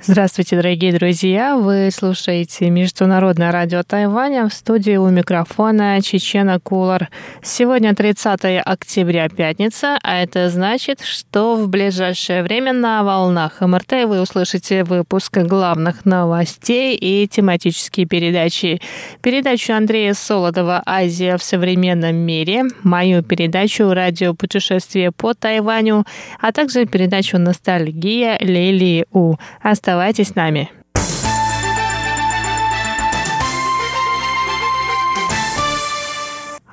Здравствуйте, дорогие друзья! Вы слушаете Международное радио Тайваня в студии у микрофона Чечена Кулар. Сегодня 30 октября, пятница, а это значит, что в ближайшее время на волнах МРТ вы услышите выпуск главных новостей и тематические передачи. Передачу Андрея Солодова «Азия в современном мире», мою передачу «Радио путешествие по Тайваню», а также передачу «Ностальгия» Лили У. Оставайтесь Оставайтесь с нами.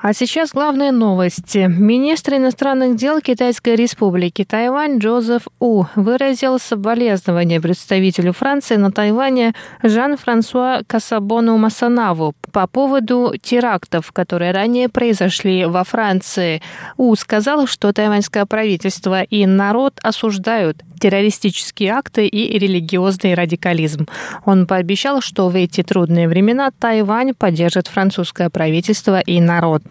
А сейчас главные новости. Министр иностранных дел Китайской республики Тайвань Джозеф У выразил соболезнования представителю Франции на Тайване Жан-Франсуа Касабону Масанаву по поводу терактов, которые ранее произошли во Франции. У сказал, что тайваньское правительство и народ осуждают террористические акты и религиозный радикализм. Он пообещал, что в эти трудные времена Тайвань поддержит французское правительство и народ.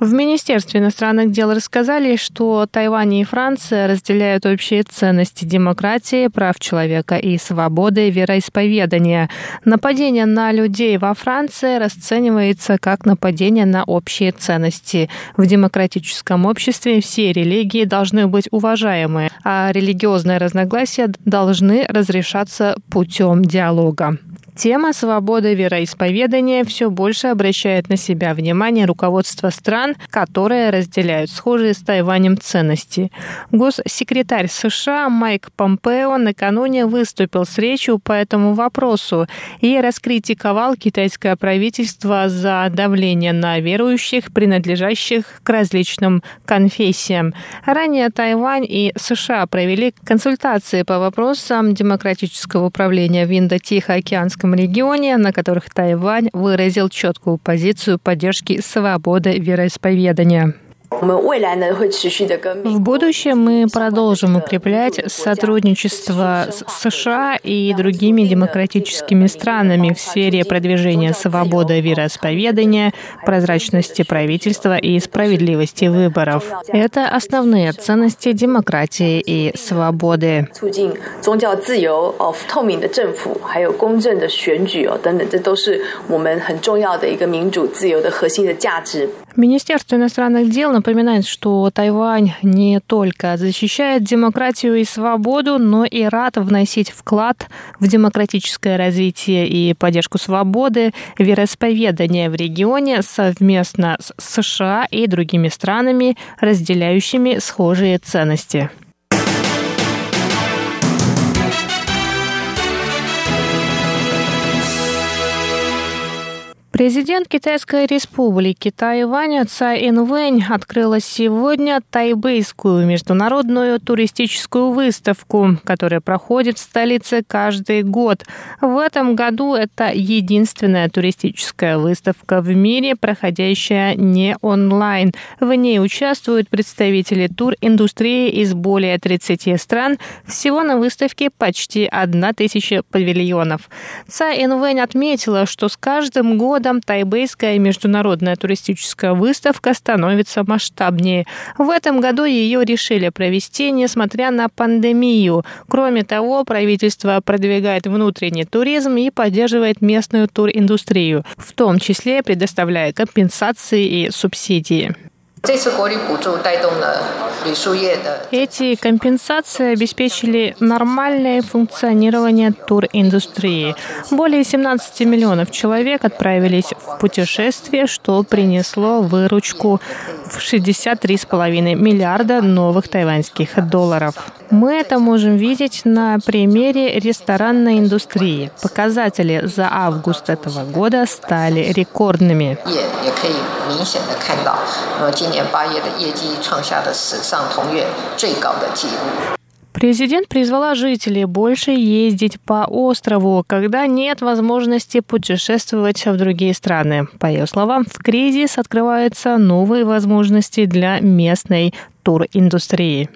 В Министерстве иностранных дел рассказали, что Тайвань и Франция разделяют общие ценности демократии, прав человека и свободы вероисповедания. Нападение на людей во Франции расценивается как нападение на общие ценности. В демократическом обществе все религии должны быть уважаемы, а религиозные разногласия должны разрешаться путем диалога. Тема свободы вероисповедания все больше обращает на себя внимание руководства стран, которые разделяют схожие с Тайванем ценности. Госсекретарь США Майк Помпео накануне выступил с речью по этому вопросу и раскритиковал китайское правительство за давление на верующих, принадлежащих к различным конфессиям. Ранее Тайвань и США провели консультации по вопросам демократического управления в Индо-Тихоокеанском Азиатском регионе, на которых Тайвань выразил четкую позицию поддержки свободы вероисповедания. В будущем мы продолжим укреплять сотрудничество с США и другими демократическими странами в сфере продвижения свободы вероисповедания, прозрачности правительства и справедливости выборов. Это основные ценности демократии и свободы. Министерство иностранных дел напоминает, что Тайвань не только защищает демократию и свободу, но и рад вносить вклад в демократическое развитие и поддержку свободы, вероисповедания в регионе совместно с США и другими странами, разделяющими схожие ценности. Президент Китайской республики Тайвань Цай Инвэнь открыла сегодня тайбэйскую международную туристическую выставку, которая проходит в столице каждый год. В этом году это единственная туристическая выставка в мире, проходящая не онлайн. В ней участвуют представители туриндустрии из более 30 стран. Всего на выставке почти 1000 павильонов. Цай Инвэнь отметила, что с каждым годом годом тайбэйская международная туристическая выставка становится масштабнее. В этом году ее решили провести, несмотря на пандемию. Кроме того, правительство продвигает внутренний туризм и поддерживает местную туриндустрию, в том числе предоставляя компенсации и субсидии. Эти компенсации обеспечили нормальное функционирование туриндустрии. Более 17 миллионов человек отправились в путешествие, что принесло выручку в 63,5 миллиарда новых тайваньских долларов. Мы это можем видеть на примере ресторанной индустрии. Показатели за август этого года стали рекордными. Э, Президент призвала жителей больше ездить по острову, когда нет возможности путешествовать в другие страны. По ее словам, в кризис открываются новые возможности для местной туриндустрии.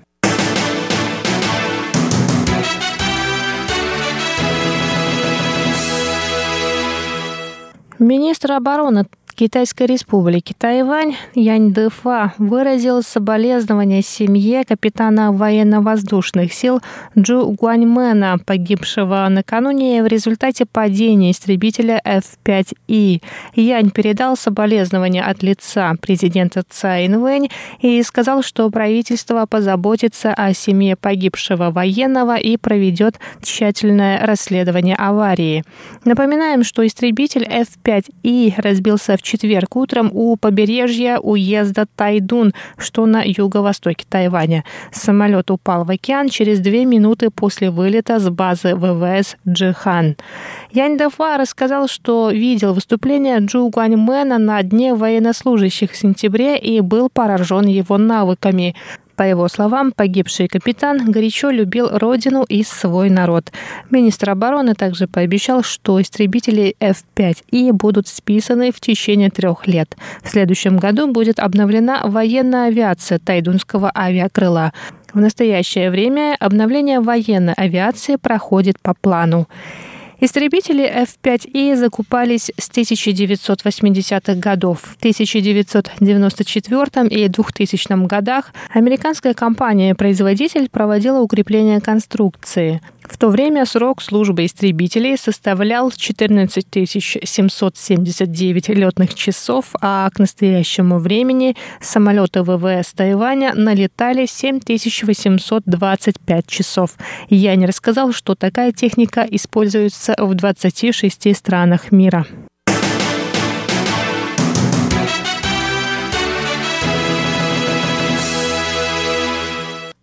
Министр обороны Китайской республики Тайвань Янь Дэфа выразил соболезнования семье капитана военно-воздушных сил Джу Гуаньмена, погибшего накануне в результате падения истребителя F-5И. Янь передал соболезнования от лица президента Цай Инвэнь и сказал, что правительство позаботится о семье погибшего военного и проведет тщательное расследование аварии. Напоминаем, что истребитель F-5И разбился в четверг утром у побережья уезда Тайдун, что на юго-востоке Тайваня. Самолет упал в океан через две минуты после вылета с базы ВВС Джихан. Янь Дафа рассказал, что видел выступление Джу Гуаньмена на Дне военнослужащих в сентябре и был поражен его навыками. По его словам, погибший капитан горячо любил родину и свой народ. Министр обороны также пообещал, что истребители F-5И будут списаны в течение трех лет. В следующем году будет обновлена военная авиация Тайдунского авиакрыла. В настоящее время обновление военной авиации проходит по плану. Истребители F-5И закупались с 1980-х годов. В 1994 и 2000 годах американская компания-производитель проводила укрепление конструкции. В то время срок службы истребителей составлял 14 779 летных часов, а к настоящему времени самолеты ВВС Тайваня налетали 7825 часов. Я не рассказал, что такая техника используется в 26 странах мира.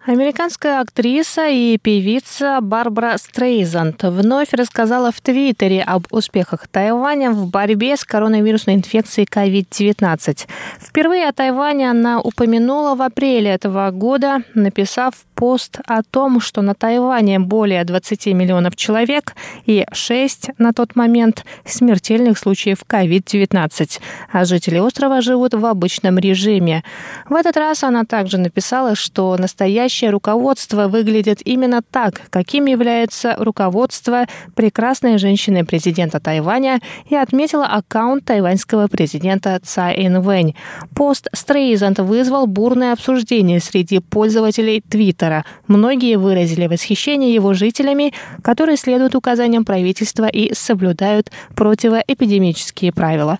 Американская актриса и певица Барбара Стрейзанд вновь рассказала в Твиттере об успехах Тайваня в борьбе с коронавирусной инфекцией COVID-19. Впервые о Тайване она упомянула в апреле этого года, написав пост о том, что на Тайване более 20 миллионов человек и 6 на тот момент смертельных случаев COVID-19, а жители острова живут в обычном режиме. В этот раз она также написала, что настоящее руководство выглядит именно так, каким является руководство прекрасной женщины президента Тайваня и отметила аккаунт тайваньского президента Цай Инвэнь. Пост Стрейзанд вызвал бурное обсуждение среди пользователей Твиттера Твиттера. Многие выразили восхищение его жителями, которые следуют указаниям правительства и соблюдают противоэпидемические правила.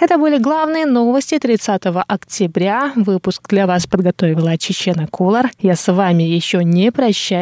Это были главные новости 30 октября. Выпуск для вас подготовила Чечена Кулар. Я с вами еще не прощаюсь.